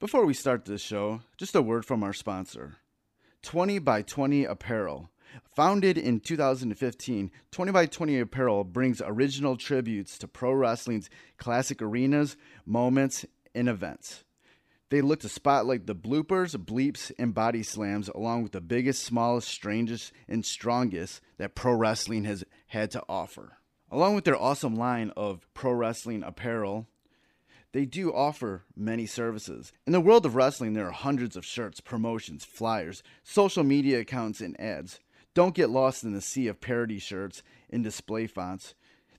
Before we start this show, just a word from our sponsor 20 by 20 Apparel. Founded in 2015, 20 by 20 Apparel brings original tributes to pro wrestling's classic arenas, moments, and events. They look to spotlight the bloopers, bleeps, and body slams, along with the biggest, smallest, strangest, and strongest that pro wrestling has had to offer. Along with their awesome line of pro wrestling apparel, they do offer many services. In the world of wrestling, there are hundreds of shirts, promotions, flyers, social media accounts, and ads. Don't get lost in the sea of parody shirts and display fonts.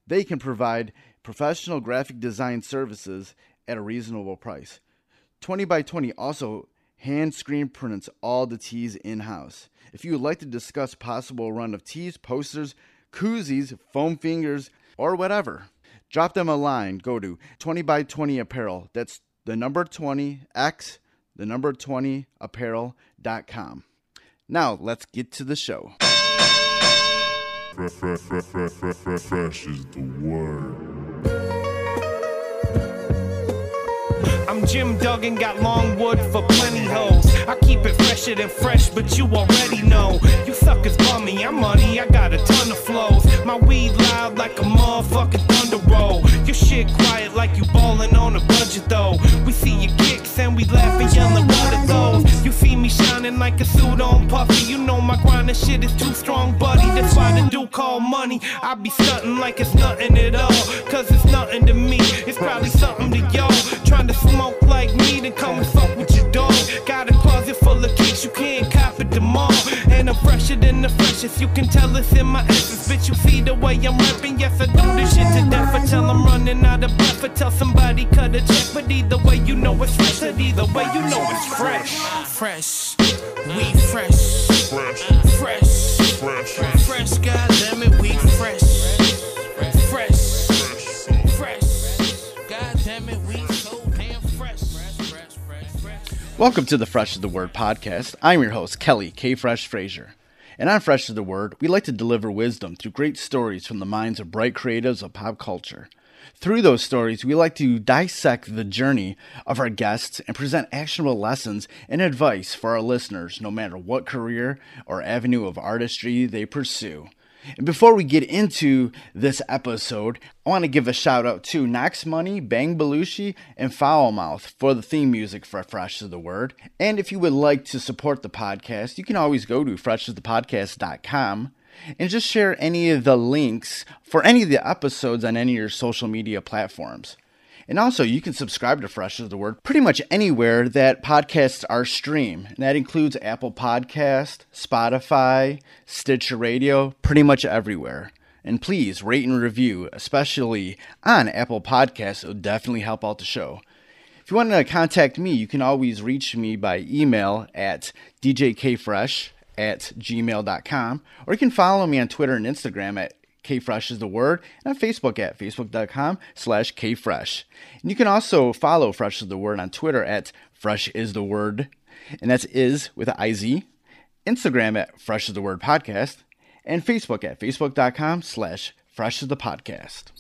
They can provide professional graphic design services at a reasonable price. 20 by 20 also hand screen prints all the tees in house. If you would like to discuss possible run of tees, posters, koozies, foam fingers, or whatever, drop them a line. Go to 20 by 20 apparel. That's the number 20 x the number 20 apparel.com. Now, let's get to the show. Fresh, is the word. I'm Jim Duggan, got long wood for plenty hoes. I keep it fresher than fresh, but you already know. You suckers bummy, I'm money, I got a ton of flows. My weed loud like a motherfucking thunder roll. Your shit quiet like you ballin' on a budget though. We see your kicks and we laugh and yellin' what are those? You see me shining like a suit on puffy. You know my grindin' shit is too strong, buddy. That's why the dude call money. I be stuntin' like it's nothing at all. Cause it's nothing to me. You can't cop it tomorrow. And I'm fresher than the freshest. You can tell it's in my essence. Bitch, you see the way I'm rapping. Yes, I do this shit to death. Tell I'm running out of breath. I tell somebody cut a check. But either way, you know it's fresh. Either way, you know it's fresh. Fresh. We. Fresh, Welcome to the Fresh is the Word podcast. I'm your host, Kelly K. Fresh Frazier. And on Fresh is the Word, we like to deliver wisdom through great stories from the minds of bright creatives of pop culture. Through those stories, we like to dissect the journey of our guests and present actionable lessons and advice for our listeners, no matter what career or avenue of artistry they pursue. And before we get into this episode, I want to give a shout out to Knox Money, Bang Belushi, and Foulmouth for the theme music for Fresh is the Word. And if you would like to support the podcast, you can always go to freshesthepodcast.com and just share any of the links for any of the episodes on any of your social media platforms. And also, you can subscribe to Fresh is the Word pretty much anywhere that podcasts are streamed. And that includes Apple Podcast, Spotify, Stitcher Radio, pretty much everywhere. And please rate and review, especially on Apple Podcasts. It will definitely help out the show. If you want to contact me, you can always reach me by email at djkfresh at gmail.com, or you can follow me on Twitter and Instagram at kfresh is the word, and on Facebook at facebook.com slash kfresh. And you can also follow Fresh is the Word on Twitter at fresh is the word, and that's is with an IZ, Instagram at fresh is the word podcast, and Facebook at facebook.com slash fresh is the podcast.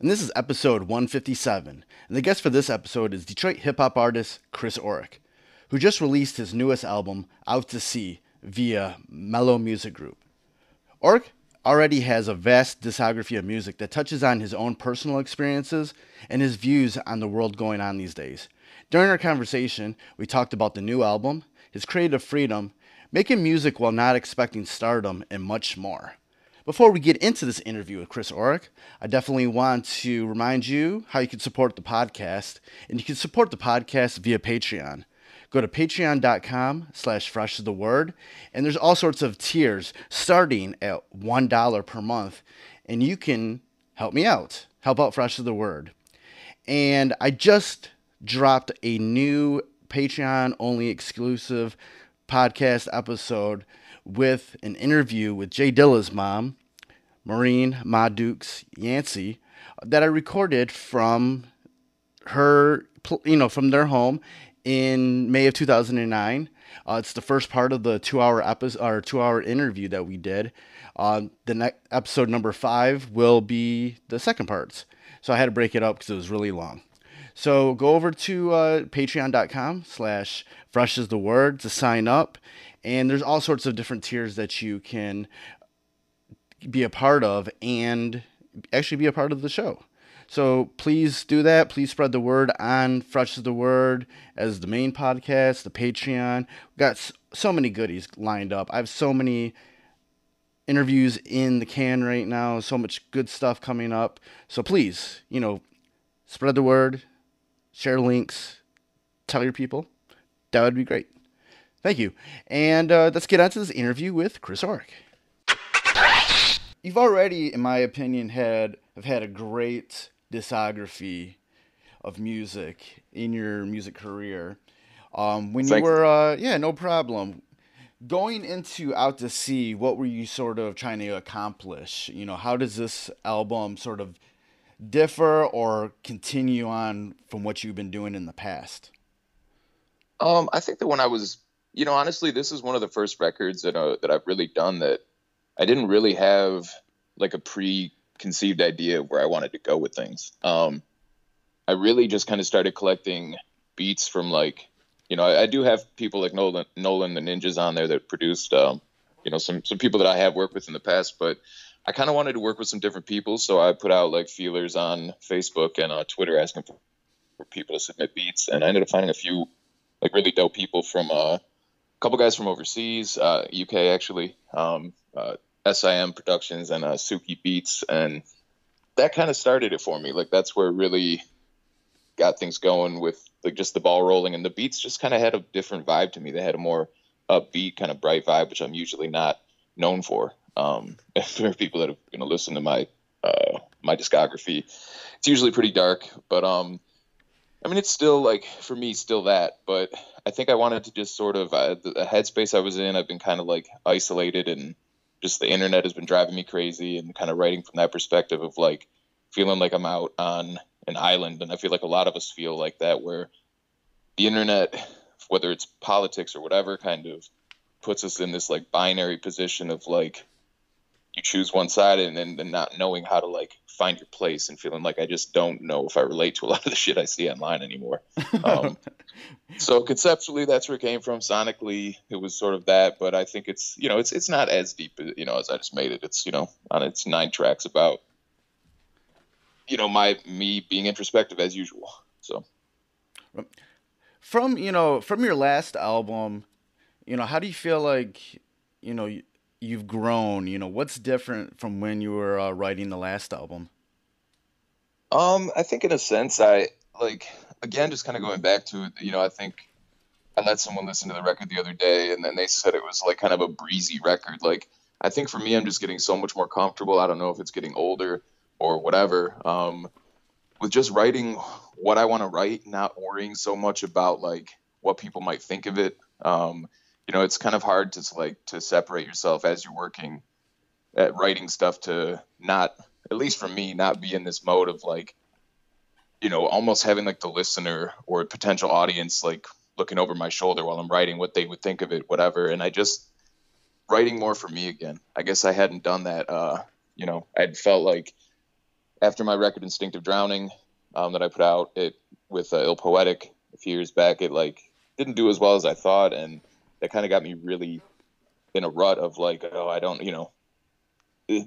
And this is episode 157. And the guest for this episode is Detroit hip hop artist Chris Orrick, who just released his newest album, Out to Sea, via Mellow Music Group. Orrick already has a vast discography of music that touches on his own personal experiences and his views on the world going on these days. During our conversation, we talked about the new album, his creative freedom, making music while not expecting stardom, and much more. Before we get into this interview with Chris Orrick, I definitely want to remind you how you can support the podcast, and you can support the podcast via Patreon. Go to patreon.com slash fresh the word, and there's all sorts of tiers starting at $1 per month, and you can help me out, help out Fresh the Word. And I just dropped a new Patreon only exclusive podcast episode with an interview with Jay Dilla's mom, Maureen Ma Dukes Yancey, that I recorded from her, you know, from their home in May of 2009. Uh, it's the first part of the two-hour episode or two-hour interview that we did. Uh, the next episode number five will be the second parts. So I had to break it up because it was really long. So go over to uh, patreon.com slash fresh is the word to sign up. And there's all sorts of different tiers that you can be a part of and actually be a part of the show. So please do that. Please spread the word on Fresh is the Word as the main podcast, the Patreon. We've got so many goodies lined up. I have so many interviews in the can right now, so much good stuff coming up. So please, you know, spread the word, share links, tell your people. That would be great. Thank you. And uh, let's get on to this interview with Chris Orrick. You've already, in my opinion, had have had a great discography of music in your music career. Um, when you were, uh, yeah, no problem. Going into Out to Sea, what were you sort of trying to accomplish? You know, how does this album sort of differ or continue on from what you've been doing in the past? Um, I think that when I was, you know, honestly, this is one of the first records that uh, that I've really done that I didn't really have like a preconceived idea of where I wanted to go with things. Um, I really just kind of started collecting beats from like, you know, I, I do have people like Nolan, Nolan the Ninjas on there that produced, um, you know, some some people that I have worked with in the past, but I kind of wanted to work with some different people, so I put out like feelers on Facebook and uh, Twitter asking for, for people to submit beats, and I ended up finding a few like really dope people from uh, a couple guys from overseas, uh, UK actually, um, uh, SIM Productions and uh, Suki Beats, and that kind of started it for me. Like that's where really got things going with like just the ball rolling, and the beats just kind of had a different vibe to me. They had a more upbeat, kind of bright vibe, which I'm usually not known for. Um, for people that are going to listen to my uh, my discography, it's usually pretty dark, but um, I mean, it's still like for me, still that. But I think I wanted to just sort of uh, the, the headspace I was in. I've been kind of like isolated, and just the internet has been driving me crazy. And kind of writing from that perspective of like feeling like I'm out on an island, and I feel like a lot of us feel like that, where the internet, whether it's politics or whatever, kind of puts us in this like binary position of like you choose one side and then and not knowing how to like find your place and feeling like I just don't know if I relate to a lot of the shit I see online anymore. Um, so conceptually, that's where it came from. Sonically, it was sort of that, but I think it's you know it's it's not as deep you know as I just made it. It's you know on its nine tracks about you know my me being introspective as usual. So From you know, from your last album, you know, how do you feel like you know you've grown? You know, what's different from when you were uh, writing the last album? Um, I think in a sense, I like again just kind of going back to it. You know, I think I let someone listen to the record the other day, and then they said it was like kind of a breezy record. Like I think for me, I'm just getting so much more comfortable. I don't know if it's getting older or whatever. Um, with just writing what I want to write, not worrying so much about like what people might think of it. Um, you know, it's kind of hard to like to separate yourself as you're working at writing stuff to not at least for me not be in this mode of like you know almost having like the listener or potential audience like looking over my shoulder while i'm writing what they would think of it whatever. And i just writing more for me again. I guess i hadn't done that uh you know i'd felt like after my record instinctive drowning um, that i put out it with uh, ill poetic a few years back it like didn't do as well as i thought. And that kind of got me really in a rut of like oh i don't you know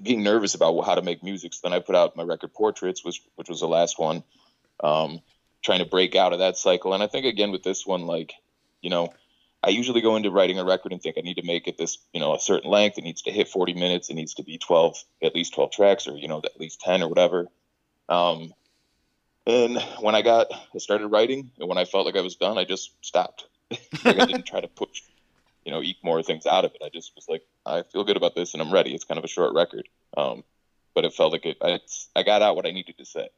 being nervous about how to make music. So then I put out my record Portraits, which which was the last one, um, trying to break out of that cycle. And I think again with this one, like you know, I usually go into writing a record and think I need to make it this you know a certain length. It needs to hit 40 minutes. It needs to be 12, at least 12 tracks, or you know at least 10 or whatever. Um, and when I got I started writing, and when I felt like I was done, I just stopped. like I didn't try to push you know eke more things out of it. I just was like, I feel good about this and I'm ready. It's kind of a short record, um, but it felt like it. I, I got out what I needed to say.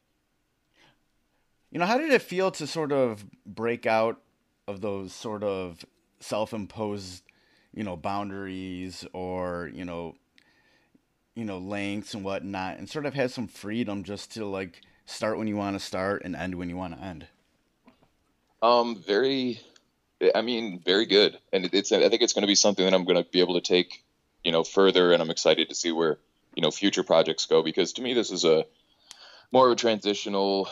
You know, how did it feel to sort of break out of those sort of self-imposed, you know, boundaries or you know, you know, lengths and whatnot, and sort of have some freedom just to like start when you want to start and end when you want to end? Um, very, I mean, very good, and it's. I think it's going to be something that I'm going to be able to take, you know, further, and I'm excited to see where you know future projects go because to me this is a more of a transitional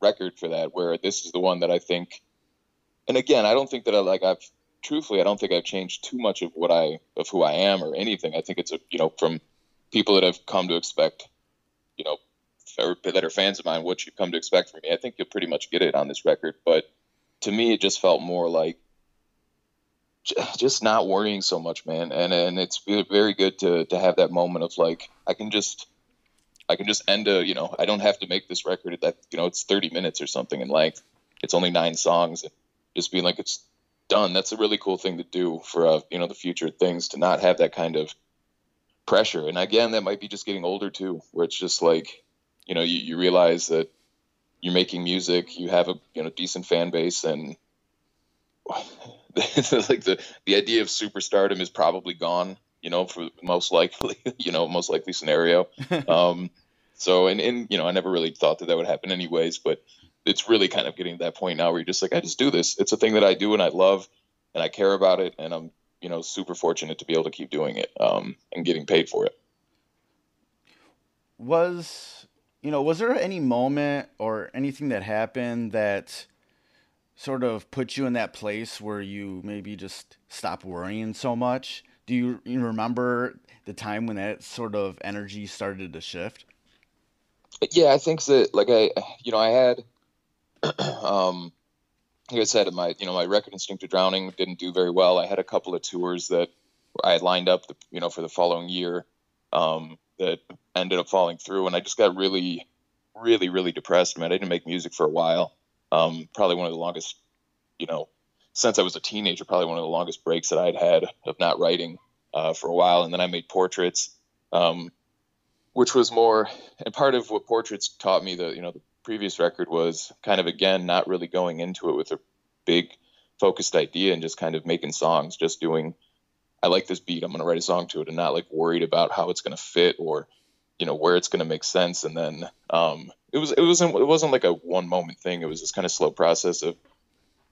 record for that. Where this is the one that I think, and again, I don't think that I like I've truthfully I don't think I've changed too much of what I of who I am or anything. I think it's a you know from people that have come to expect, you know, that are fans of mine, what you've come to expect from me. I think you'll pretty much get it on this record. But to me, it just felt more like just not worrying so much, man. And and it's very good to to have that moment of like I can just I can just end a you know I don't have to make this record that you know it's 30 minutes or something in length. It's only nine songs. Just being like it's done. That's a really cool thing to do for uh, you know the future things to not have that kind of pressure. And again, that might be just getting older too, where it's just like you know you, you realize that you're making music, you have a you know decent fan base, and like the the idea of superstardom is probably gone. You know, for most likely, you know, most likely scenario. um, so, and and you know, I never really thought that that would happen anyways, but it's really kind of getting to that point now where you're just like, I just do this. It's a thing that I do and I love, and I care about it, and I'm you know super fortunate to be able to keep doing it um, and getting paid for it. Was you know was there any moment or anything that happened that sort of put you in that place where you maybe just stop worrying so much? Do you, you remember the time when that sort of energy started to shift? Yeah, I think that like I, you know, I had, um, like I said, my you know my record Instinctive Drowning didn't do very well. I had a couple of tours that I had lined up, you know, for the following year um, that ended up falling through, and I just got really, really, really depressed. Man, I didn't make music for a while, um, probably one of the longest, you know, since I was a teenager, probably one of the longest breaks that I'd had of not writing uh, for a while. And then I made portraits, um, which was more, and part of what portraits taught me, the you know, the previous record was kind of again not really going into it with a big focused idea and just kind of making songs, just doing. I like this beat. I'm going to write a song to it, and not like worried about how it's going to fit or you know where it's going to make sense. And then um, it was it wasn't it wasn't like a one moment thing. It was this kind of slow process of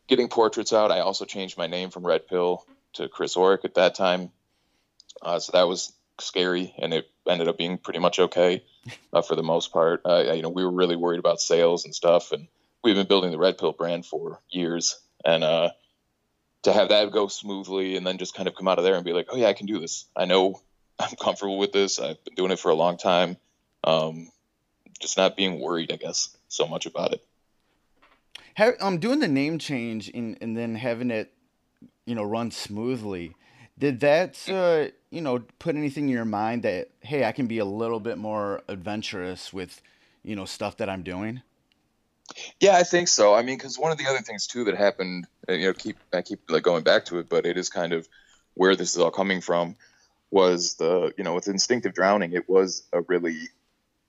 getting portraits out. I also changed my name from red pill to chris Orrick at that time. Uh, so that was scary and it ended up being pretty much okay uh, for the most part. Uh, you know we were really worried about sales and stuff and we've been building the red pill brand for years. And uh, to have that go smoothly and then just kind of come out of there and be like oh yeah i can do this i know I'm comfortable with this. I've been doing it for a long time. Um, just not being worried, I guess, so much about it. Have, um, doing the name change and, and then having it, you know, run smoothly. Did that, uh, you know, put anything in your mind that hey, I can be a little bit more adventurous with, you know, stuff that I'm doing? Yeah, I think so. I mean, because one of the other things too that happened, you know, keep I keep like going back to it, but it is kind of where this is all coming from was the you know with instinctive drowning it was a really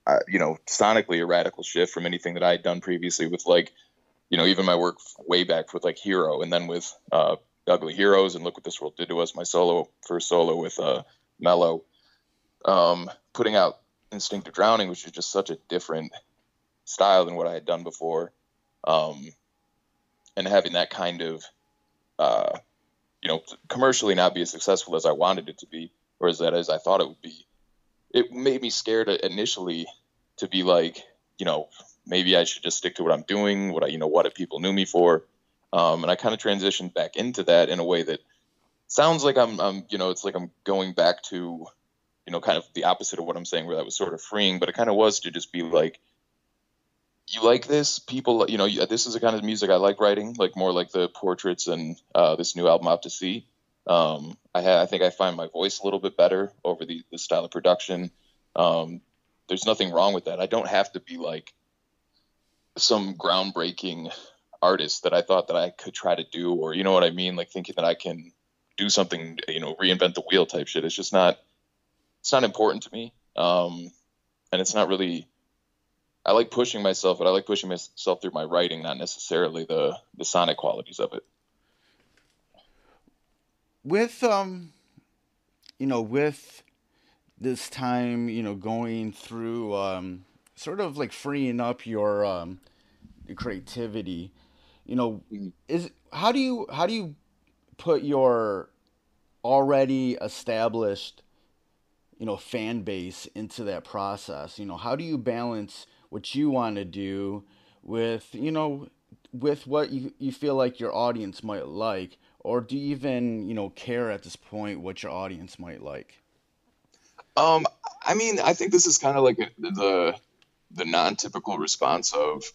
uh, you know sonically a radical shift from anything that i had done previously with like you know even my work way back with like hero and then with uh, ugly heroes and look what this world did to us my solo first solo with uh mellow um putting out instinctive drowning which is just such a different style than what i had done before um and having that kind of uh you know commercially not be as successful as i wanted it to be or as that as I thought it would be. It made me scared initially to be like, you know, maybe I should just stick to what I'm doing, what I, you know, what if people knew me for. Um, and I kind of transitioned back into that in a way that sounds like I'm, I'm, you know, it's like I'm going back to, you know, kind of the opposite of what I'm saying, where that was sort of freeing, but it kind of was to just be like, you like this? People, you know, this is the kind of music I like writing, like more like the portraits and uh, this new album, Out to Sea. Um, I, ha- I think I find my voice a little bit better over the, the style of production. Um, there's nothing wrong with that. I don't have to be like some groundbreaking artist that I thought that I could try to do, or you know what I mean, like thinking that I can do something, you know, reinvent the wheel type shit. It's just not. It's not important to me, um, and it's not really. I like pushing myself, but I like pushing myself through my writing, not necessarily the the sonic qualities of it with um you know with this time you know going through um sort of like freeing up your um your creativity you know mm-hmm. is how do you how do you put your already established you know fan base into that process you know how do you balance what you want to do with you know with what you, you feel like your audience might like or do you even you know care at this point what your audience might like? Um i mean i think this is kind of like a, the the non-typical response of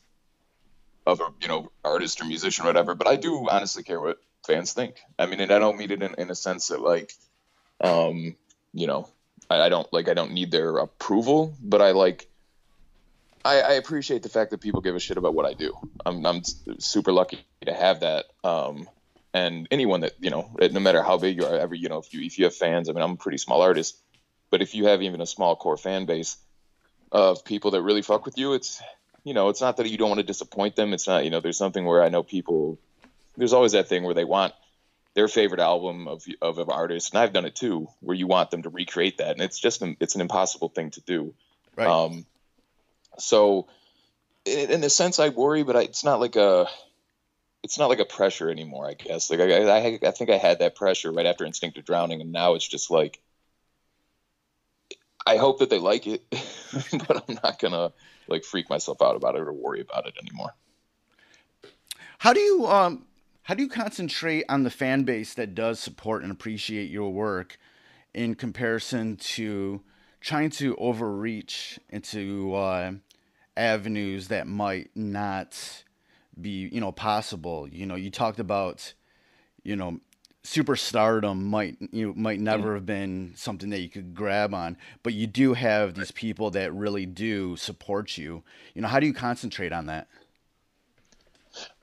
of a you know artist or musician or whatever but i do honestly care what fans think. I mean and i don't mean it in, in a sense that like um you know I, I don't like i don't need their approval but i like I, I, appreciate the fact that people give a shit about what I do. I'm, I'm super lucky to have that. Um, and anyone that you know, no matter how big you are, ever you know, if you if you have fans, I mean, I'm a pretty small artist, but if you have even a small core fan base of people that really fuck with you, it's you know, it's not that you don't want to disappoint them. It's not you know, there's something where I know people. There's always that thing where they want their favorite album of of an artist, and I've done it too, where you want them to recreate that, and it's just an, it's an impossible thing to do. Right. Um, so, in, a sense, I worry, but I, it's not like a it's not like a pressure anymore. I guess like I, I I think I had that pressure right after Instinctive Drowning, and now it's just like I hope that they like it, but I'm not gonna like freak myself out about it or worry about it anymore. How do you um how do you concentrate on the fan base that does support and appreciate your work in comparison to trying to overreach into uh, avenues that might not be you know possible. You know you talked about you know superstardom might you know, might never have been something that you could grab on but you do have these people that really do support you. You know how do you concentrate on that?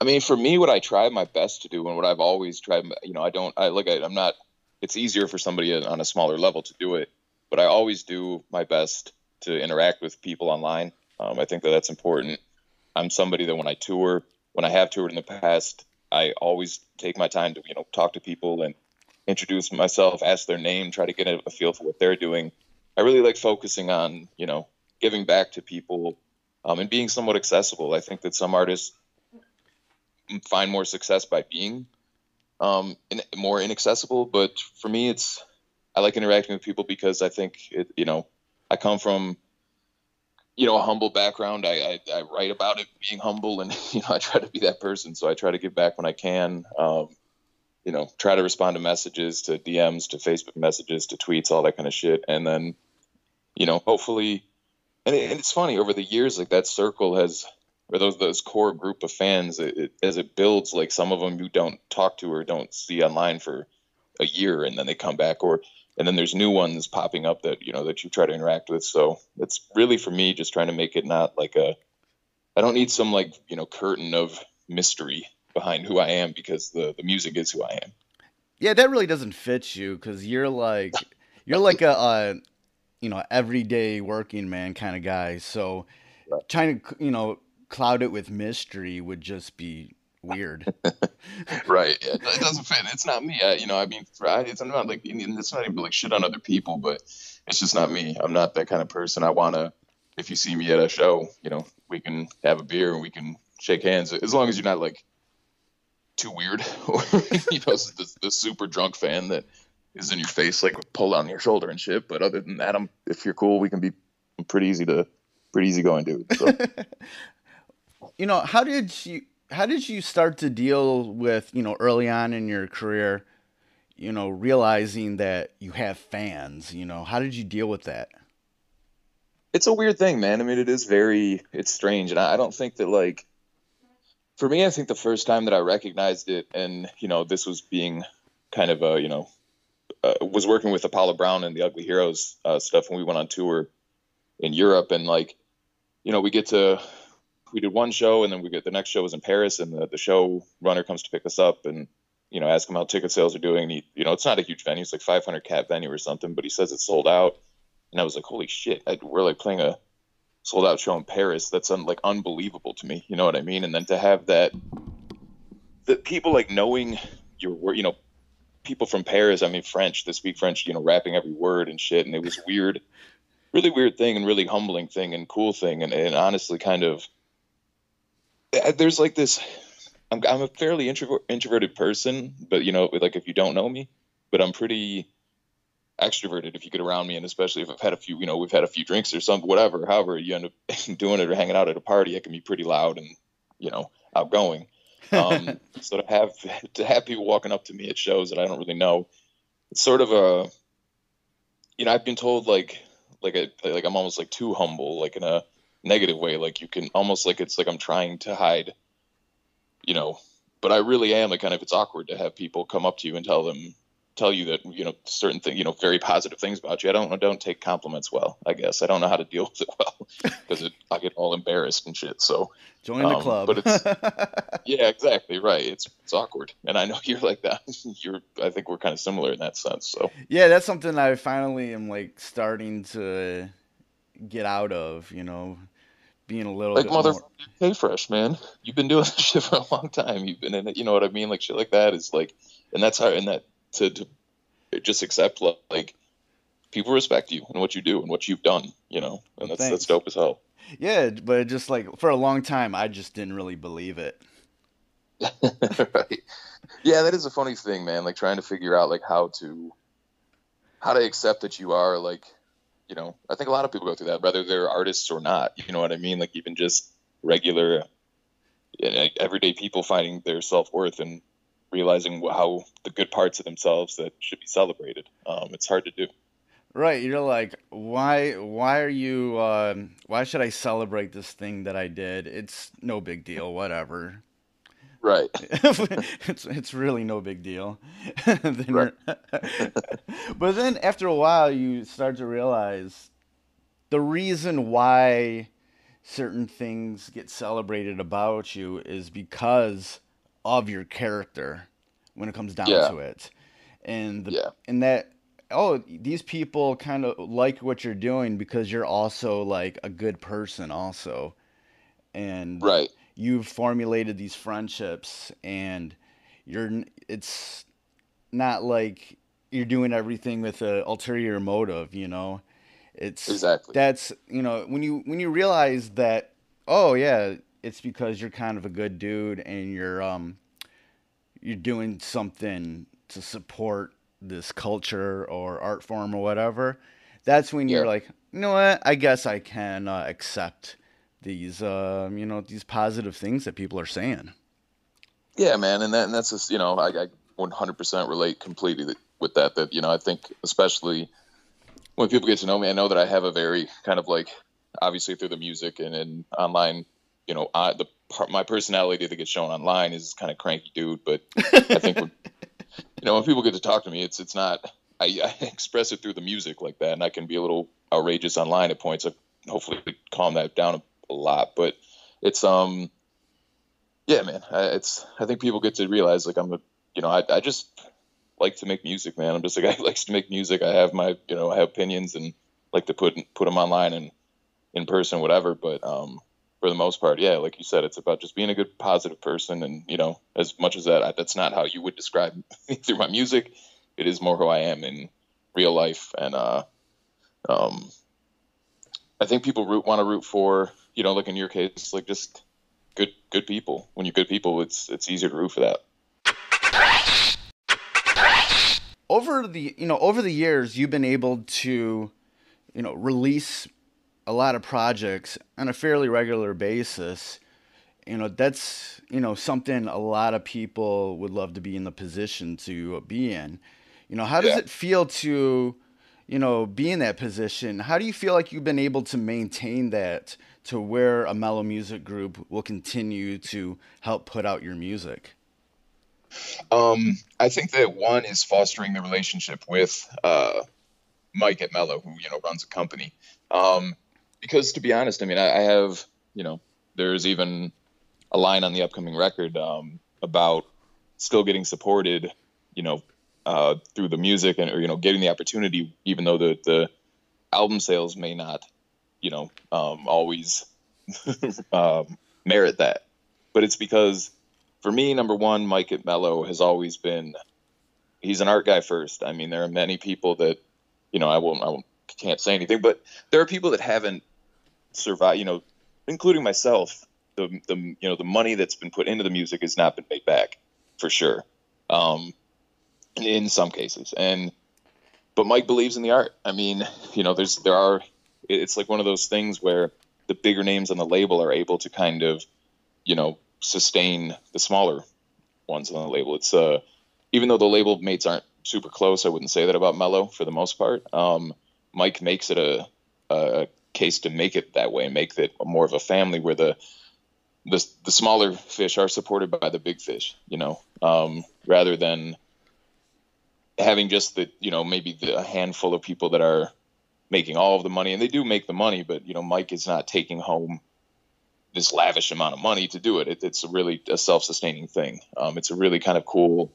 I mean for me what i try my best to do and what i've always tried you know i don't i look at i'm not it's easier for somebody on a smaller level to do it but i always do my best to interact with people online um, I think that that's important. I'm somebody that when I tour, when I have toured in the past, I always take my time to you know talk to people and introduce myself, ask their name, try to get a feel for what they're doing. I really like focusing on you know giving back to people um, and being somewhat accessible. I think that some artists find more success by being um, in, more inaccessible, but for me, it's I like interacting with people because I think it, you know I come from you know a humble background. I, I, I write about it being humble, and you know I try to be that person. So I try to give back when I can. Um, you know, try to respond to messages, to DMs, to Facebook messages, to tweets, all that kind of shit, and then you know hopefully. And, it, and it's funny over the years, like that circle has or those those core group of fans it, it, as it builds like some of them you don't talk to or don't see online for a year and then they come back or and then there's new ones popping up that you know that you try to interact with. So it's really for me just trying to make it not like a i don't need some like you know curtain of mystery behind who i am because the the music is who i am. Yeah that really doesn't fit you because you're like you're like a, a you know everyday working man kind of guy. So trying to you know cloud it with mystery would just be weird. right. Yeah, it doesn't fit. It's not me. I, you know, I mean, it's not like it's not even like shit on other people, but it's just not me. I'm not that kind of person. I want to. If you see me at a show, you know, we can have a beer and we can shake hands as long as you're not like too weird or you know the, the super drunk fan that is in your face like pull on your shoulder and shit. But other than that, I'm if you're cool, we can be pretty easy to pretty easy going dude. So. you know, how did you how did you start to deal with you know early on in your career you know realizing that you have fans you know? How did you deal with that? It's a weird thing man. I mean it is very it's strange. And i don't think that like for me i think the first time that i recognized it and you know this was being kind of a you know uh, was working with apollo brown and the ugly heroes uh, stuff when we went on tour in europe. And like you know we get to we did one show and then we get the next show was in Paris and the, the show runner comes to pick us up and you know ask him how ticket sales are doing. And he, you know, it's not a huge venue; it's like 500 cap venue or something, but he says it's sold out. And I was like, holy shit! I, we're like playing a sold out show in Paris. That's un, like unbelievable to me. You know what I mean? And then to have that, the people like knowing your word, you know, people from Paris. I mean, French. They speak French. You know, rapping every word and shit. And it was weird, really weird thing and really humbling thing and cool thing and, and honestly kind of there's like this I'm, I'm a fairly intro, introverted person, but you know, like if you don't know me, but I'm pretty extroverted if you get around me, and especially if I've had a few, you know, we've had a few drinks or something, whatever. However, you end up doing it or hanging out at a party, it can be pretty loud and you know, outgoing. Um, so to have to have people walking up to me at shows that I don't really know, it's sort of a, you know, I've been told like like a like I'm almost like too humble, like in a negative way. Like you can almost like it's like I'm trying to hide, you know. But I really am. Like kind of it's awkward to have people come up to you and tell them tell you that you know certain things, you know, very positive things about you. I don't I don't take compliments well. I guess I don't know how to deal with it well because I get all embarrassed and shit. So Join the um, club. but it's yeah, exactly right. It's it's awkward, and I know you're like that. You're I think we're kind of similar in that sense. So yeah, that's something I finally am like starting to get out of. You know, being a little like mother, more. hey fresh man, you've been doing this shit for a long time. You've been in it. You know what I mean? Like shit like that is like, and that's how and that to to just accept like people respect you and what you do and what you've done. You know, and that's Thanks. that's dope as hell. Yeah, but just like for a long time, I just didn't really believe it. right. Yeah, that is a funny thing, man. Like trying to figure out like how to how to accept that you are like, you know, I think a lot of people go through that, whether they're artists or not. You know what I mean? Like even just regular, everyday people finding their self worth and realizing how the good parts of themselves that should be celebrated. Um, it's hard to do. Right, you're like, why? Why are you? Um, why should I celebrate this thing that I did? It's no big deal. Whatever. Right. it's it's really no big deal. Then but then after a while, you start to realize the reason why certain things get celebrated about you is because of your character when it comes down Yeah. to it, and the, Yeah. and that oh these people kind of like what you're doing because you're also like a good person also, and Right. You've formulated these friendships and you're it's not like you're doing everything with a ulterior motive you know? It's Exactly. that's you know when you when you realize that oh yeah it's because you're kind of a good dude and you're um you're doing something to support this culture or art form or whatever that's when you're like you know what? I guess i can uh, accept these um, you know these positive things that people are saying Yeah, man, and that and that's just you know I, I 100% relate completely with that. That you know I think especially when people get to know me, I know that I have a very kind of like obviously through the music and in online, you know, I, the my personality that gets shown online is kind of cranky dude, but I think when, you know when people get to talk to me, it's it's not I, I express it through the music like that, and I can be a little outrageous online at points. I hopefully calm that down a, lot, but it's um yeah, man. I, it's I think people get to realize like I'm a you know I I just like to make music, man. I'm just a guy who likes to make music. I have my you know I have opinions and like to put put them online and in person, whatever. But um, for the most part, yeah, like you said, it's about just being a good, positive person. And you know, as much as that, I, that's not how you would describe me through my music. It is more who I am in real life, and uh, um, I think people root want to root for you know, like in your case, like just good good people. When you're good people, it's it's easier to root for that. over the you know over the years you've been able to you know release a lot of projects on a fairly regular basis you know that's you know something a lot of people would love to be in the position to be in you know how does Yeah. it feel to you know be in that position how do you feel like you've been able to maintain that to where a mellow music group will continue to help put out your music Um, I think that one is fostering the relationship with uh, Mike at Mellow, who you know runs a company. Um, because to be honest, I mean, I, I have you know, there's even a line on the upcoming record um, about still getting supported, you know, uh, through the music and or you know getting the opportunity, even though the the album sales may not, you know, um, always um, merit that. But it's because for me, number one, Mike at Mellow has always been he's an art guy first. I mean, there are many people that you know I won't I won't, can't say anything, but there are people that haven't survived. You know, including myself. The the you know the money that's been put into the music has not been made back for sure. Um, in some cases, and but Mike believes in the art. I mean, you know, there's there are it's like one of those things where the bigger names on the label are able to kind of you know sustain the smaller ones on the label. It's uh, even though the label mates aren't super close, I wouldn't say that about Mellow for the most part. Um, Mike makes it a, a case to make it that way, make it more of a family where the the, the smaller fish are supported by the big fish, you know, um, rather than having just the you know maybe the, a handful of people that are making all of the money, and they do make the money, but you know Mike is not taking home this lavish amount of money to do it. it it's a really a self-sustaining thing. Um, it's a really kind of cool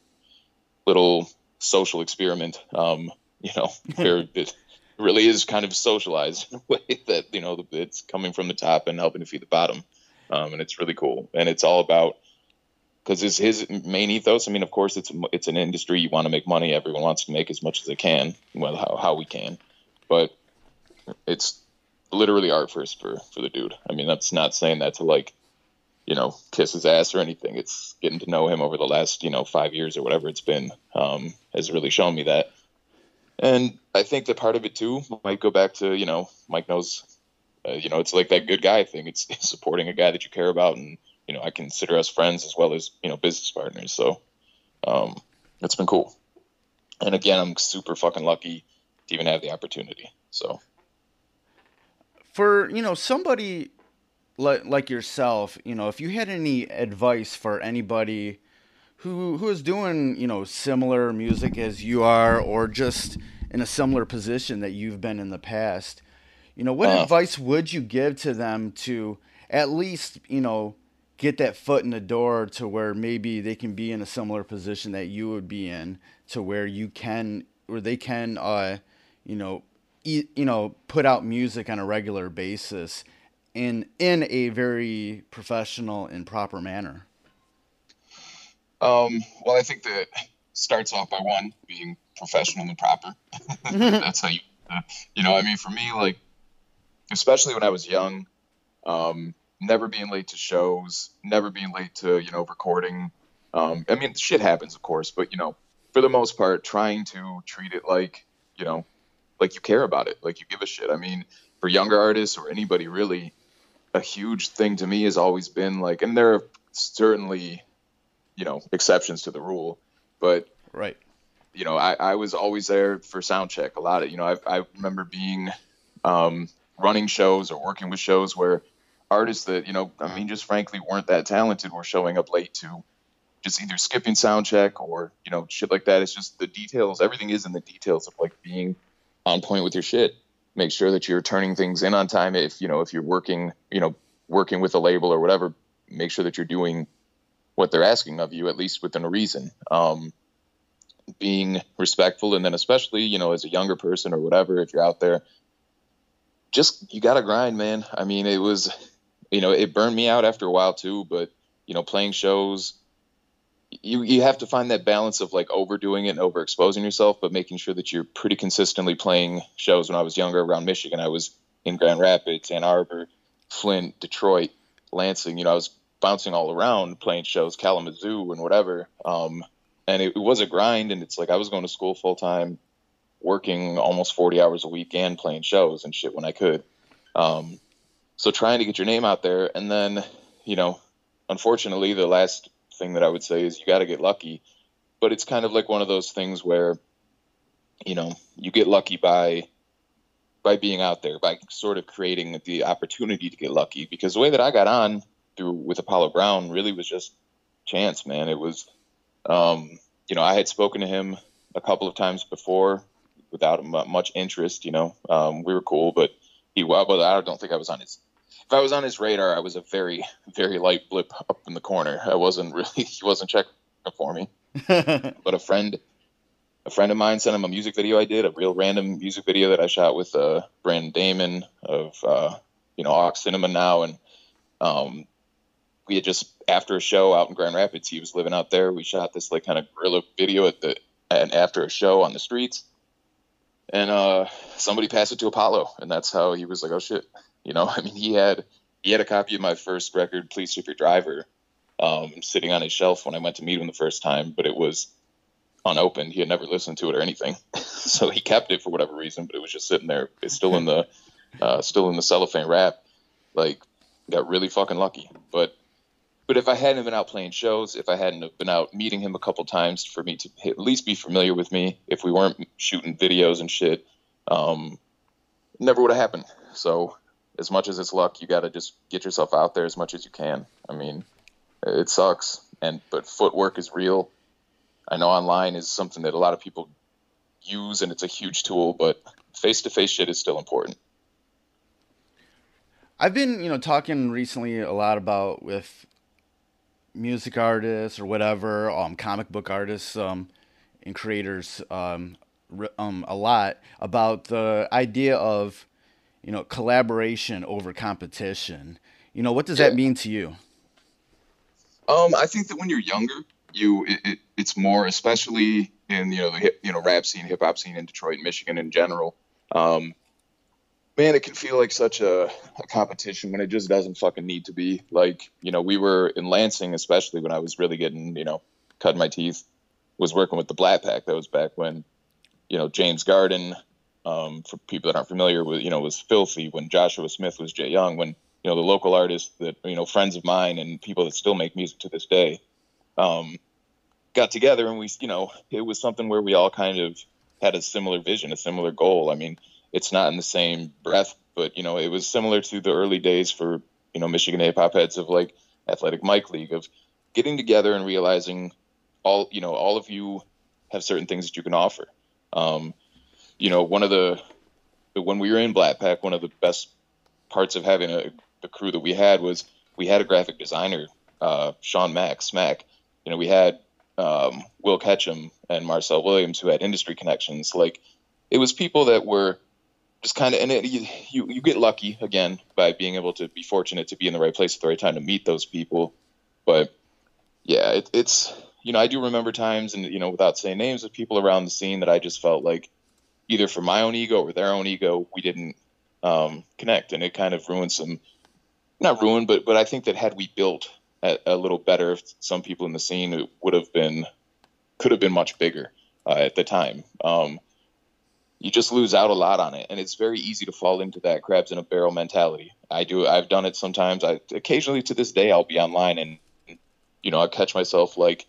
little social experiment. Um, you know, where it really is kind of socialized in a way that you know it's coming from the top and helping to feed the bottom, um, and it's really cool. And it's all about because it's his main ethos. I mean, of course, it's it's an industry. You want to make money. Everyone wants to make as much as they can. Well, how how we can, but it's literally art first for for the dude. I mean, that's not saying that to like, you know, kiss his ass or anything. It's getting to know him over the last you know five years or whatever it's been um, has really shown me that. And I think that part of it too might go back to you know Mike knows, uh, you know, it's like that good guy thing. It's, it's supporting a guy that you care about, and you know I consider us friends as well as you know business partners. So um, it's been cool. And again, I'm super fucking lucky to even have the opportunity. So for you know somebody like like yourself, you know, if you had any advice for anybody who who is doing you know similar music as you are, or just in a similar position that you've been in the past, you know, what uh, advice would you give to them to at least you know get that foot in the door to where maybe they can be in a similar position that you would be in, to where you can or they can, uh, you know, you know put out music on a regular basis in in a very professional and proper manner? Um, well i think that starts off by one being professional and proper. That's how you you know i mean for me like especially when i was young um, never being late to shows never being late to you know recording. Um, i mean shit happens of course but you know for the most part trying to treat it like you know like you care about it, like you give a shit. I mean, for younger artists or anybody really, a huge thing to me has always been like, and there are certainly, you know, exceptions to the rule, but right, you know, I, I was always there for sound check a lot. Of, you know, I, I remember being um, running shows or working with shows where artists that, you know, I mean, just frankly weren't that talented were showing up late to just either skipping sound check or, you know, shit like that. It's just the details. Everything is in the details of like being on point with your shit. Make sure that you're turning things in on time. If you know if you're working, you know, working with a label or whatever, make sure that you're doing what they're asking of you, at least within a reason. Um, being respectful, and then especially you know as a younger person or whatever, if you're out there, just you got to grind, man. I mean, it was, you know, it burned me out after a while too, but you know, playing shows you you have to find that balance of like overdoing it and overexposing yourself, but making sure that you're pretty consistently playing shows. When I was younger around Michigan, I was in Grand Rapids, Ann Arbor, Flint, Detroit, Lansing. You know, I was bouncing all around playing shows, Kalamazoo and whatever. Um, and it, it was a grind, and it's like I was going to school full time, working almost 40 hours a week, and playing shows and shit when I could. Um, so trying to get your name out there, and then you know, unfortunately, the last thing that I would say is you got to get lucky. But it's kind of like one of those things where, you know, you get lucky by by being out there, by sort of creating the opportunity to get lucky. Because the way that I got on through with Apollo Brown really was just chance, man. It was, um, you know, I had spoken to him a couple of times before without much interest. You know, um, we were cool, but he well, but I don't think I was on his if I was on his radar, I was a very, very light blip up in the corner. I wasn't really, he wasn't checking for me. but a friend, a friend of mine sent him a music video I did, a real random music video that I shot with uh, Brandon Damon of, uh, you know, Ox Cinema now. And um, we had just, after a show out in Grand Rapids, he was living out there. We shot this like kind of guerrilla video at the, and after a show on the streets. And uh, somebody passed it to Apollo, and that's how he was like, "Oh shit, you know, I mean, he had he had a copy of my first record, "Please Tip Your Driver," um, sitting on his shelf when I went to meet him the first time, but it was unopened. He had never listened to it or anything, so he kept it for whatever reason. But it was just sitting there. It's still in the uh, still in the cellophane wrap. Like, got really fucking lucky. But but if I hadn't been out playing shows, if I hadn't been out meeting him a couple times for me to at least be familiar with me, if we weren't shooting videos and shit, um, never would have happened. So as much as it's luck, you got to just get yourself out there as much as you can. I mean, it sucks, and but footwork is real. I know online is something that a lot of people use, and it's a huge tool, but face to face shit is still important. I've been, you know, talking recently a lot about with music artists or whatever, um, comic book artists, um, and creators, um, um, a lot about the idea of, you know, collaboration over competition. You know, what does yeah. that mean to you? Um, I think that when you're younger, you it, it, it's more, especially in you know the hip, you know rap scene, hip hop scene in Detroit, Michigan in general. Um, man, it can feel like such a, a, competition when it just doesn't fucking need to be. Like, you know, we were in Lansing, especially when I was really getting, you know, cutting my teeth, was working with the Black Pack. That was back when, you know, James Gardin, um, for people that aren't familiar with, you know, was filthy when Joshua Smith was Jay Young, when, you know, the local artists that, you know, friends of mine and people that still make music to this day, um, got together and we, you know, it was something where we all kind of had a similar vision, a similar goal. I mean, it's not in the same breath, but you know, it was similar to the early days for you know Michigan hip hop heads of like Athletic Mic League of getting together and realizing all you know all of you have certain things that you can offer. Um, you know, one of the when we were in Black Pack, one of the best parts of having a the crew that we had was we had a graphic designer, uh, Sean Mack Smack. You know, we had um, Will Ketchum and Marcel Williams who had industry connections. Like, it was people that were just kind of and it, you, you get lucky again by being able to be fortunate to be in the right place at the right time to meet those people but yeah it, it's you know i do remember times and you know without saying names of people around the scene that i just felt like either for my own ego or their own ego we didn't um, connect. And it kind of ruined some not ruined but but i think that had we built a, a little better some people in the scene it would have been could have been much bigger uh, at the time. Um, you just lose out a lot on it. And it's very easy to fall into that crabs in a barrel mentality. I do i've done it sometimes. I occasionally to this day i'll be online and you know i catch myself like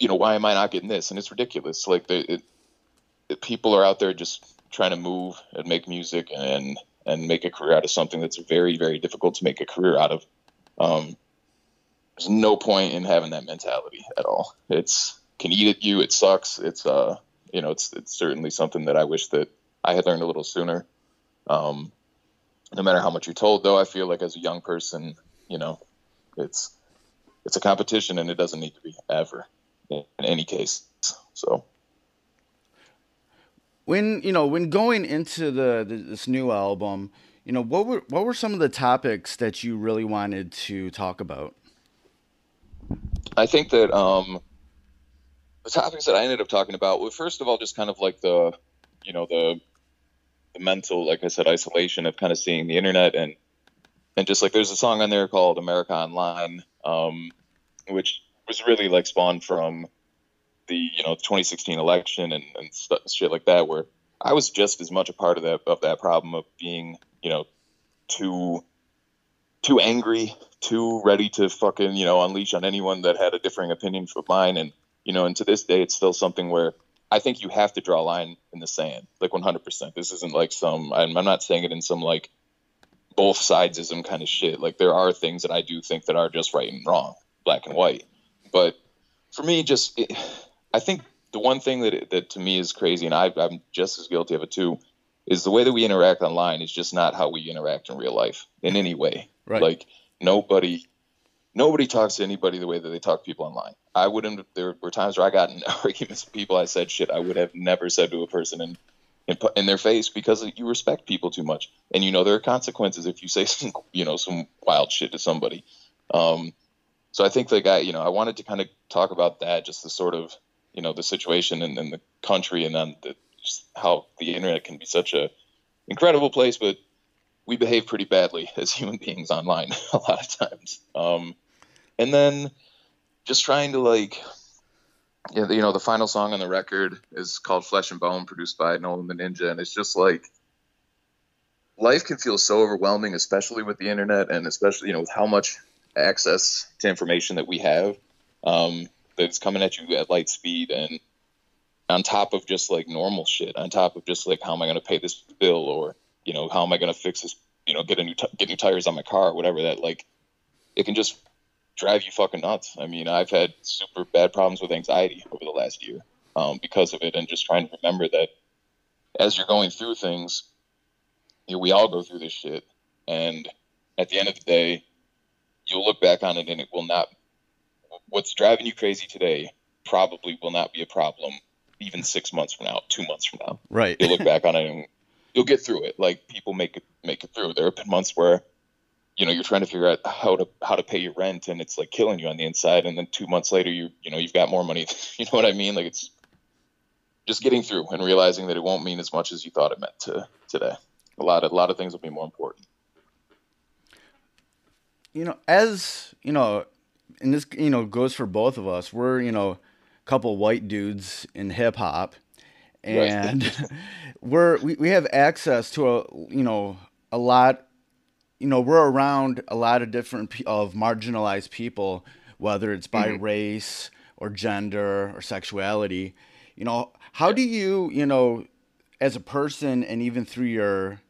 you know why am i not getting this? And it's ridiculous. Like the it, people are out there just trying to move and make music and and make a career out of something that's very very difficult to make a career out of um, there's no point in having that mentality at all it's can eat at you it sucks it's uh you know, it's it's certainly something that I wish that I had learned a little sooner. Um, no matter how much you're told, though, I feel like as a young person, you know, it's it's a competition and it doesn't need to be ever in any case. So when you know when going into the, the, this new album, you know what were what were some of the topics that you really wanted to talk about? I think that um, the topics that I ended up talking about were first of all just kind of like the, you know, the the mental, like I said, isolation of kind of seeing the internet and and just like there's a song on there called America Online, um, which was really like spawned from the you know 2016 election and, and shit like that, where I was just as much a part of that of that problem of being you know too too angry, too ready to fucking you know unleash on anyone that had a differing opinion from mine, and you know, and to this day, it's still something where I think you have to draw a line in the sand, like 100%. This isn't like some, I'm, I'm not saying it in some like both sidesism kind of shit. Like there are things that I do think that are just right and wrong, black and white. But for me, just, it, I think the one thing that, that to me is crazy, and I, I'm just as guilty of it too, is the way that we interact online is just not how we interact in real life in any way. Right. Like nobody nobody talks to anybody the way that they talk to people online. I wouldn't. There were times where I got in arguments with people. I said shit I would have never said to a person in in, in their face because you respect people too much, and you know there are consequences if you say some you know some wild shit to somebody. Um, so I think the guy, you know, I wanted to kind of talk about that, just the sort of you know the situation and, in the country, and then the, how the internet can be such a incredible place, but we behave pretty badly as human beings online a lot of times. Um, and then just trying to like, you know, the final song on the record is called Flesh and Bone, produced by Nolan the Ninja, and it's just like life can feel so overwhelming, especially with the internet, and especially you know with how much access to information that we have um, that's coming at you at light speed and on top of just like normal shit on top of just like how am i going to pay this bill or you know how am i going to fix this you know get a new t- get new tires on my car or whatever that like it can just drive you fucking nuts. I mean i've had super bad problems with anxiety over the last year um, because of it and just trying to remember that as you're going through things you know, we all go through this shit. And at the end of the day you'll look back on it and it will not what's driving you crazy today probably will not be a problem even six months from now two months from now. Right. you'll look back on it and you'll get through it. Like people make it make it through. There have been months where you know you're trying to figure out how to how to pay your rent and it's like killing you on the inside and then two months later you you know you've got more money. You know what i mean? Like it's just getting through and realizing that it won't mean as much as you thought it meant to today. A lot of a lot of things will be more important. You know, as you know, and this you know goes for both of us. We're you know, a couple white dudes in hip hop, and we're we, we have access to a you know a lot. You know, we're around a lot of different of marginalized people, whether it's by mm-hmm. race or gender or sexuality. You know, how do you you know, as a person and even through your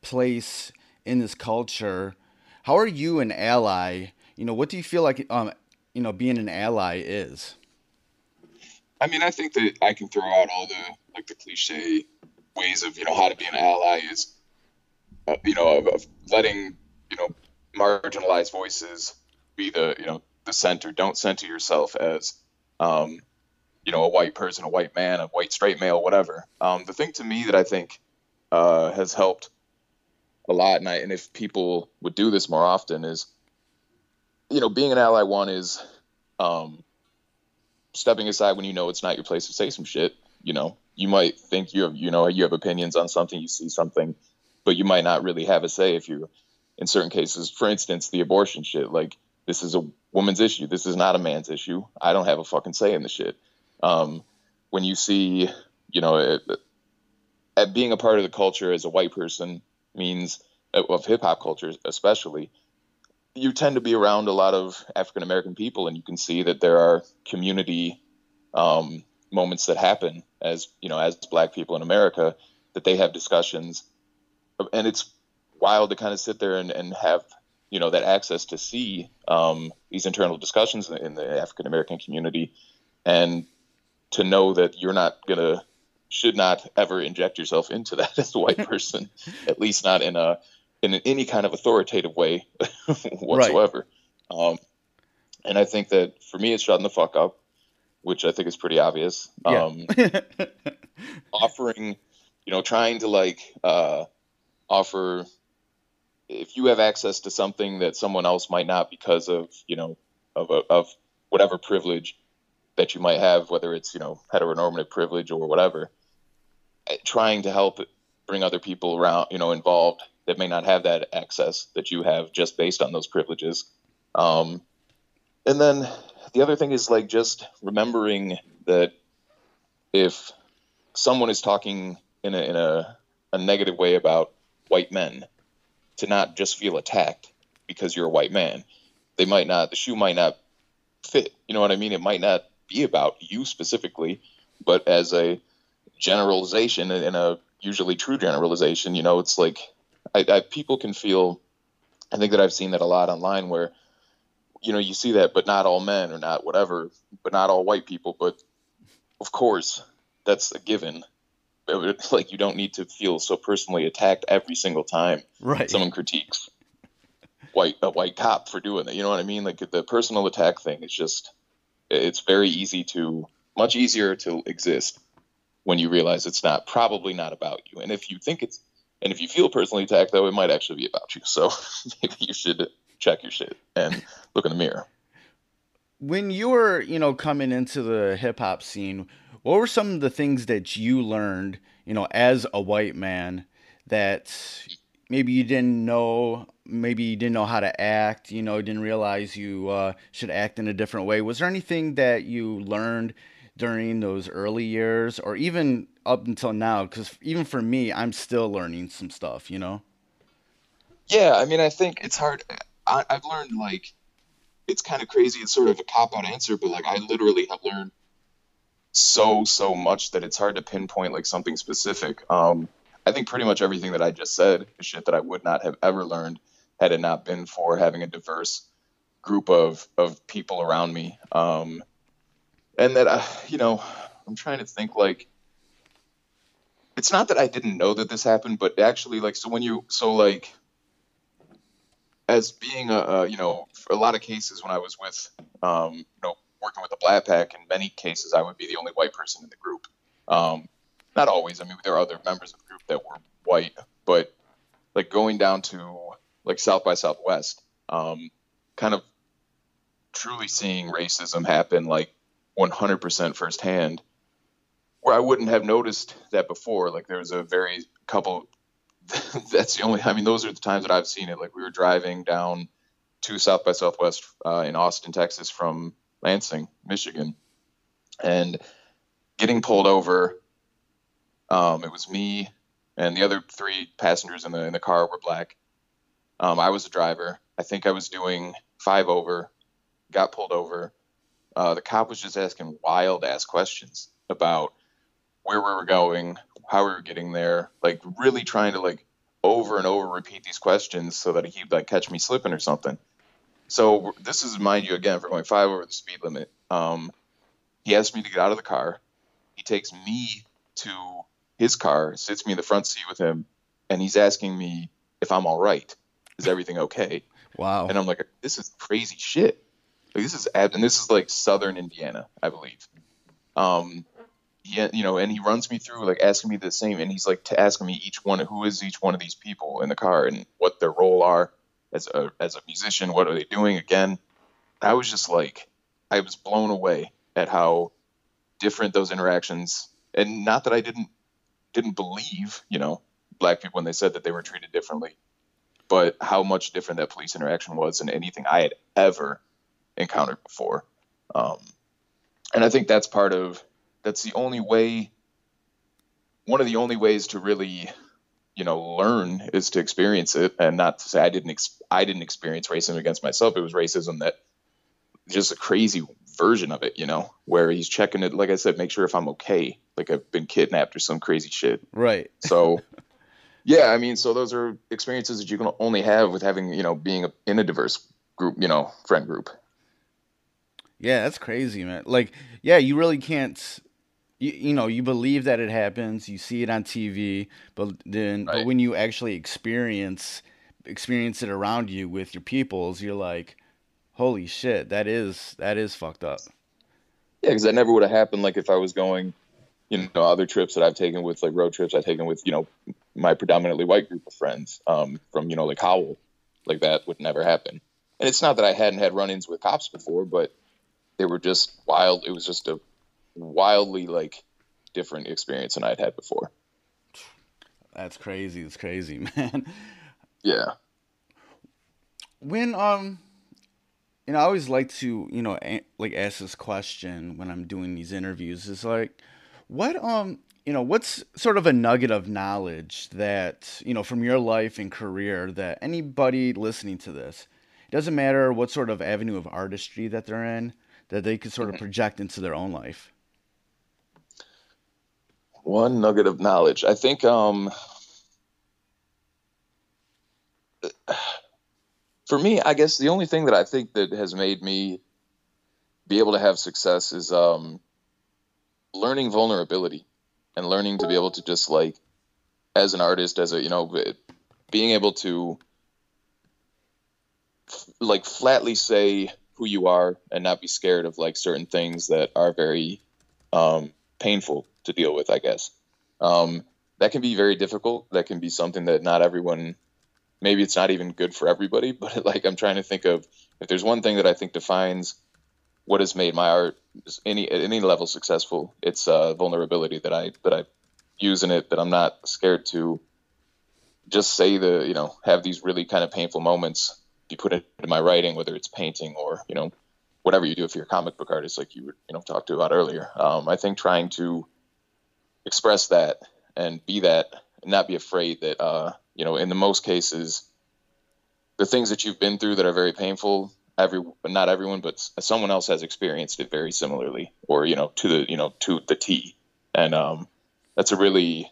place in this culture how are you an ally you know what do you feel like um you know being an ally is I mean, I think that I can throw out all the like the cliche ways of you know how to be an ally is, uh, you know, of, of letting you know marginalized voices be the you know the center. Don't center yourself as, um, you know, a white person, a white man, a white straight male, whatever. Um, the thing to me that I think uh, has helped a lot, and I and if people would do this more often is, you know, being an ally. One is. Um, stepping aside when you know it's not your place to say some shit. You know, you might think you have, you know, you have opinions on something, you see something, but you might not really have a say if you, in certain cases, for instance, the abortion shit. Like, this is a woman's issue. This is not a man's issue. I don't have a fucking say in the shit. Um, when you see, you know, it, at being a part of the culture as a white person means of hip hop culture, especially, you tend to be around a lot of African American people, and you can see that there are community um, moments that happen as you know as Black people in America that they have discussions, and it's wild to kind of sit there and, and have you know that access to see um, these internal discussions in the African American community, and to know that you're not gonna should not ever inject yourself into that as a white person, at least not in a in any kind of authoritative way whatsoever. Um, and I think that for me, it's shutting the fuck up, which I think is pretty obvious. Yeah. Um, offering, you know, trying to like uh, offer if you have access to something that someone else might not because of you know of a, of whatever privilege that you might have, whether it's you know heteronormative privilege or whatever, trying to help bring other people around, you know, involved that may not have that access that you have just based on those privileges. Um, and then the other thing is like just remembering that if someone is talking in a, in a, a negative way about white men, to not just feel attacked because you're a white man. They might not, the shoe might not fit. You know what I mean? It might not be about you specifically, but as a generalization and a usually true generalization, you know, it's like I, I, people can feel. I think that I've seen that a lot online where, you know, you see that, but not all men or not whatever, but not all white people. But of course, that's a given. It's like you don't need to feel so personally attacked every single time right someone critiques white a white cop for doing that. You know what I mean? Like the personal attack thing is just it's very easy to much easier to exist when you realize it's not probably not about you. And if you think it's and if you feel personally attacked though, it might actually be about you. So maybe you should check your shit and look in the mirror. when you were you know coming into the hip hop scene what were some of the things that you learned you know as a white man that maybe you didn't know maybe you didn't know how to act you know didn't realize you uh, should act in a different way was there anything that you learned during those early years or even up until now because even for me i'm still learning some stuff you know Yeah, I mean, I think it's hard. I, I've learned like it's kind of crazy. It's sort of a cop out answer, but like I literally have learned so so much that it's hard to pinpoint like something specific. Um, I think pretty much everything that I just said is shit that I would not have ever learned had it not been for having a diverse group of of people around me. Um, and that I, you know, I'm trying to think like it's not that I didn't know that this happened, but actually like so when you so like as being a, a you know a lot of cases when I was with um, you know working with the Black Pack in many cases I would be the only white person in the group. Um, not always. I mean there are other members of the group that were white, but like going down to like South by Southwest, um, kind of truly seeing racism happen like 100% firsthand where I wouldn't have noticed that before. Like there was a very couple. that's the only. I mean, those are the times that I've seen it. Like we were driving down to South by Southwest uh, in Austin, Texas, from Lansing, Michigan, and getting pulled over. Um, it was me and the other three passengers in the in the car were black. Um, I was the driver. I think I was doing five over. Got pulled over. Uh, the cop was just asking wild ass questions about where we were going, how we were getting there, like really trying to like over and over repeat these questions so that he'd like catch me slipping or something. So this is mind you again for going five over the speed limit. Um, he asked me to get out of the car. He takes me to his car, sits me in the front seat with him, and he's asking me if I'm all right. Is everything okay? Wow. And I'm like, this is crazy shit. Like this is and this is like southern Indiana, I believe. Um, he, you know, and he runs me through like asking me the same, and he's like to asking me each one, who is each one of these people in the car, and what their role are as a as a musician, what are they doing again. I was just like, I was blown away at how different those interactions, and not that I didn't didn't believe, you know, black people when they said that they were treated differently, but how much different that police interaction was than anything I had ever encountered before. Um, and I think that's part of that's the only way one of the only ways to really you know learn is to experience it. And not to say i didn't ex- i didn't experience racism against myself. It was racism that just a crazy version of it you know where he's checking it. Like i said make sure if i'm okay. Like i've been kidnapped or some crazy shit. Right. So yeah i mean so those are experiences that you can only have with having you know being a, in a diverse group you know friend group. Yeah that's crazy man. Like yeah you really can't you, you know you believe that it happens you see it on tv but then Right. but when you actually experience experience it around you with your peoples you're like holy shit that is that is fucked up Yeah, because that never would have happened. Like if I was going, you know, other trips that I've taken with like road trips I've taken with, you know, my predominantly white group of friends um, from, you know, like Howell, like that would never happen. And it's not that I hadn't had run-ins with cops before, but they were just wild. It was just a wildly like different experience than I'd had before. that's crazy it's crazy man Yeah. when um you know i always like to you know a- like ask this question when i'm doing these interviews is like what um you know what's sort of a nugget of knowledge that you know from your life and career that anybody listening to this it doesn't matter what sort of avenue of artistry that they're in that they could sort of project into their own life One nugget of knowledge. I think um for me, I guess the only thing that I think that has made me be able to have success is um learning vulnerability and learning to be able to just like as an artist as a you know being able to f- like flatly say who you are and not be scared of like certain things that are very um painful to deal with, I guess. Um, that can be very difficult. That can be something that not everyone, maybe it's not even good for everybody, but like I'm trying to think of if there's one thing that I think defines what has made my art any at any level successful, it's uh, vulnerability that I that I use in it. That I'm not scared to just say the you know have these really kind of painful moments be put into my writing, whether it's painting or you know whatever you do if you're a comic book artist like you you know talked to about earlier um, i think trying to express that and be that and not be afraid that uh, you know in the most cases the things that you've been through that are very painful every not everyone, but someone else has experienced it very similarly, or you know, to the you know to the T, and um, that's a really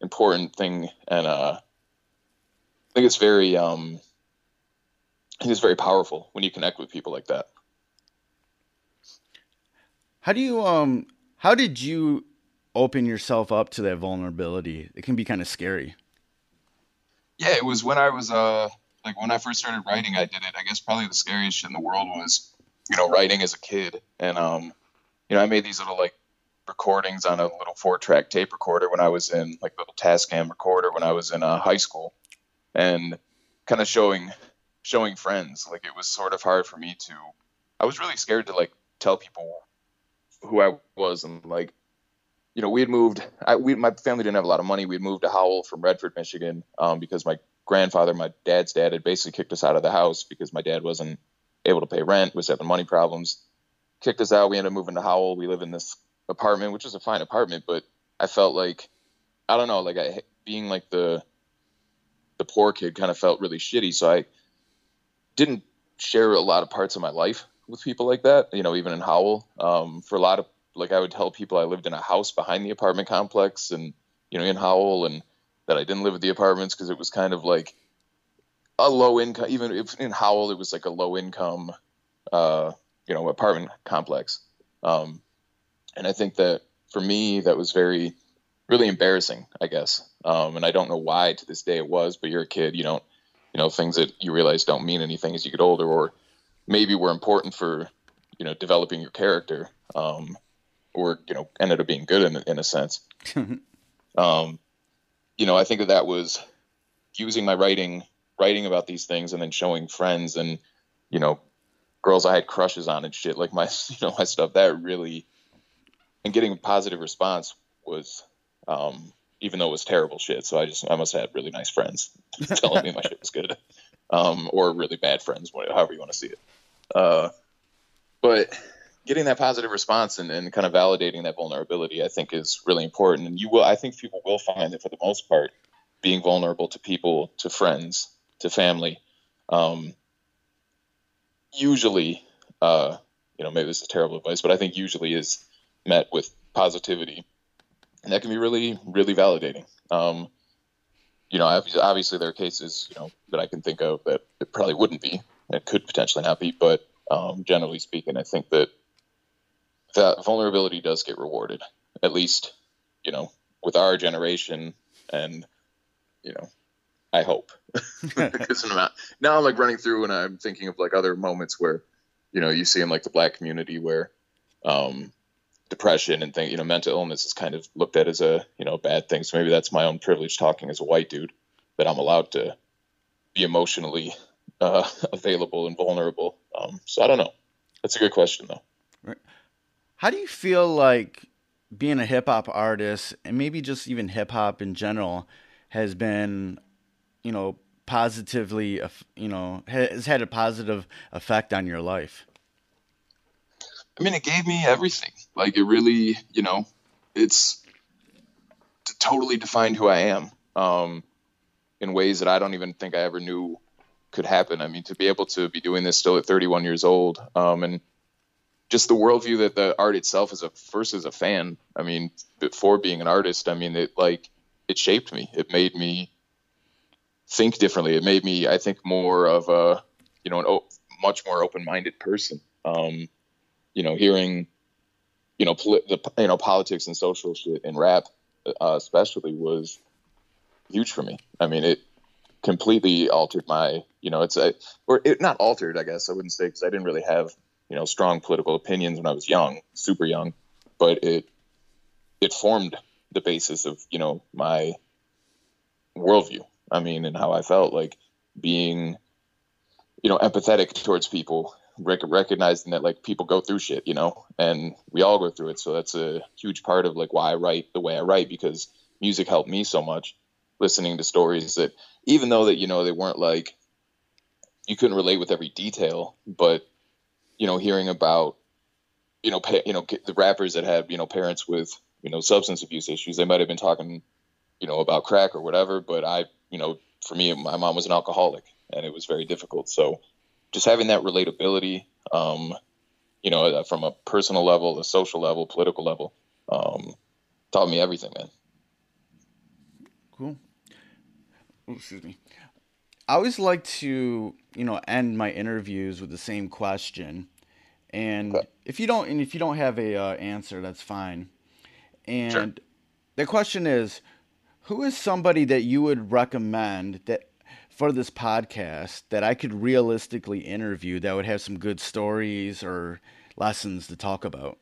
important thing, and uh, I think it's very um, I think it's very powerful when you connect with people like that. How do you um how did you open yourself up to that vulnerability? It can be kind of scary. Yeah, it was when I was uh like when I first started writing, I did it. I guess probably the scariest shit in the world was, you know, writing as a kid. And um, you know, I made these little like recordings on a little four track tape recorder when I was in like little Tascam recorder when I was in uh, high school, and kind of showing showing friends. Like it was sort of hard for me to. I was really scared to like tell people who I was and like, you know, we had moved. I, we my family didn't have a lot of money. We had moved to Howell from Redford, Michigan, um, because my grandfather, my dad's dad, had basically kicked us out of the house because my dad wasn't able to pay rent, was having money problems. Kicked us out. We ended up moving to Howell. We live in this apartment, which is a fine apartment, but I felt like I don't know, like I being like the the poor kid kind of felt really shitty. So I didn't share a lot of parts of my life with people like that. You know, even in Howell, um, for a lot of like I would tell people I lived in a house behind the apartment complex, and you know, in Howell, and that I didn't live at the apartments because it was kind of like a low income. Even if in Howell, it was like a low income, uh, you know, apartment complex. Um, and I think that for me, that was very, really embarrassing, I guess. Um, and I don't know why to this day it was, but you're a kid, you don't, you know, things that you realize don't mean anything as you get older, or maybe were important for, you know, developing your character, um, or you know, ended up being good in in a sense. um, you know, I think that that was using my writing, writing about these things, and then showing friends and, you know, girls I had crushes on and shit like my, you know, my stuff. That really, and getting a positive response was um, even though it was terrible shit. So I just I must have had really nice friends telling me my shit was good, um, or really bad friends, however you want to see it. Uh, but getting that positive response and, and kind of validating that vulnerability, I think, is really important. And you will, I think, people will find that for the most part, being vulnerable to people, to friends, to family, um, usually, uh, you know, maybe this is terrible advice, but I think usually is met with positivity and that can be really really validating. Um, you know, obviously there are cases you know that I can think of that it probably wouldn't be, it could potentially not be, but um, generally speaking, I think that that vulnerability does get rewarded, at least you know with our generation, and you know, I hope. Because now I'm like running through and I'm thinking of like other moments where you know you see in like the black community where um, depression and think you know mental illness is kind of looked at as a you know bad thing. So maybe that's my own privilege talking as a white dude that i'm allowed to be emotionally uh, available and vulnerable. Um, so i don't know. That's a good question though how do you feel like being a hip-hop artist and maybe just even hip-hop in general has been you know positively you know has had a positive effect on your life I mean, it gave me everything. Like it really, you know, it's totally defined who I am um, in ways that I don't even think I ever knew could happen. I mean, to be able to be doing this still at 31 years old, um, and just the worldview that the art itself is a first as a fan. I mean, before being an artist, I mean, it like it shaped me. It made me think differently. It made me, I think, more of a, you know, an much more open-minded person. Um, you know, hearing, you know, poli- the you know politics and social shit in rap, uh, especially, was huge for me. I mean, it completely altered my, you know, it's a or it not altered, I guess I wouldn't say because I didn't really have, you know, strong political opinions when I was young, super young, but it it formed the basis of you know my worldview. I mean, and how I felt like being, you know, empathetic towards people rec- recognizing that like people go through shit, you know, and we all go through it. So that's a huge part of like why I write the way I write because music helped me so much. Listening to stories that even though that you know they weren't like you couldn't relate with every detail, but you know hearing about you know pa- you know the rappers that had you know parents with you know substance abuse issues, they might have been talking you know about crack or whatever, but I you know for me my mom was an alcoholic and it was very difficult. So just having that relatability, um, you know, uh, from a personal level, a social level, political level, um, taught me everything, man. Cool. Oh, excuse me. I always like to, you know, end my interviews with the same question, and Okay. if you don't, and if you don't have a uh, answer, that's fine. And Sure. the question is, who is somebody that you would recommend that for this podcast that I could realistically interview that would have some good stories or lessons to talk about?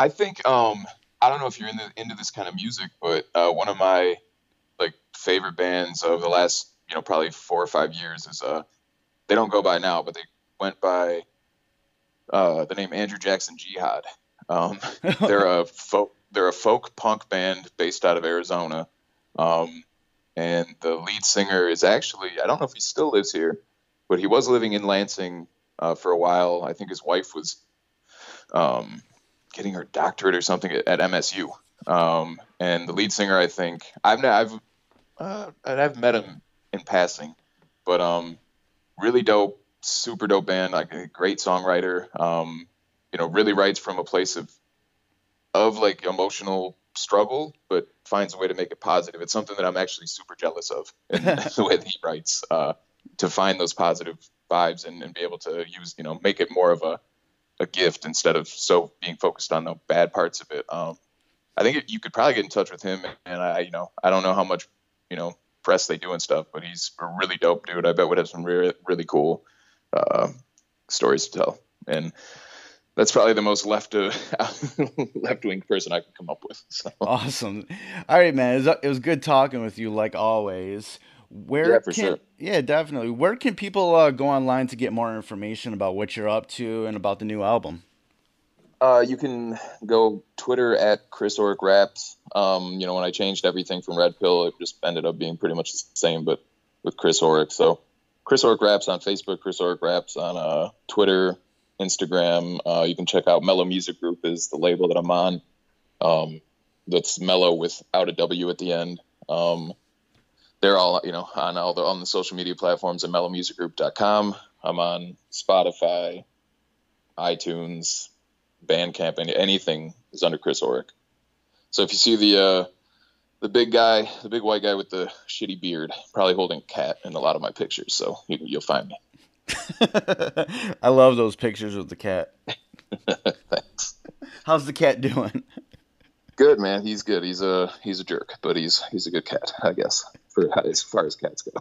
I think um, I don't know if you're in the, into this kind of music, but uh, one of my favorite bands over the last you know probably four or five years is uh they don't go by now, but they went by uh, the name Andrew Jackson Jihad. Um, they're a folk they're a folk punk band based out of Arizona, um, and the lead singer is actually I don't know if he still lives here, but he was living in Lansing uh, for a while. I think his wife was um, getting her doctorate or something at, at MSU. Um, and the lead singer, I think I've I've uh, and I've met him in passing, but um, really dope, super dope band, like a great songwriter. Um, you know, really writes from a place of of like emotional struggle, but finds a way to make it positive. It's something that I'm actually super jealous of in the way that he writes uh, to find those positive vibes and, and be able to use, you know, make it more of a a gift instead of so being focused on the bad parts of it. Um, I think you could probably get in touch with him, and I, you know, I don't know how much, you know, press they do and stuff, but he's a really dope dude. I bet would have some really, really cool uh, stories to tell, and that's probably the most left uh, left wing person I could come up with. So Awesome. All right, man. It was, it was good talking with you, like always. Where Yeah, can sure. yeah, definitely. Where can people uh, go online to get more information about what you're up to and about the new album? Uh, you can go Twitter at Chris Orrick Raps. Um, you know, when I changed everything from Red Pill, it just ended up being pretty much the same, but with Chris Orrick. So Chris Orrick Raps on Facebook, Chris Orrick Raps on uh, Twitter, Instagram. Uh, you can check out Mellow Music Group is the label that I'm on. Um, that's Mellow without a W at the end. Um, they're all you know on all the on the social media platforms at mellowmusicgroup.com. I'm on Spotify, iTunes, Bandcamp, and anything is under Chris Orrick. So if you see the uh, the big guy, the big white guy with the shitty beard, probably holding a cat in a lot of my pictures, so you, you'll find me. I love those pictures with the cat. Thanks. How's the cat doing? Good man, he's good. He's a he's a jerk, but he's he's a good cat, I guess, for as far as cats go.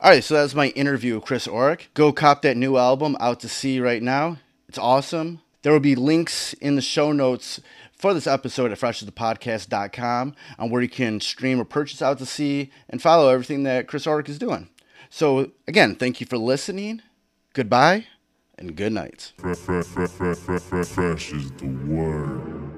All right, so that's my interview with Chris Orrick. Go cop that new album out to sea right now. It's awesome. There will be links in the show notes for this episode at freshasthepodcast.com on where you can stream or purchase out to sea and follow everything that Chris Orrick is doing. So again, thank you for listening. Goodbye and good night. Fresh, fresh, fresh, fresh, fresh, fresh is the word.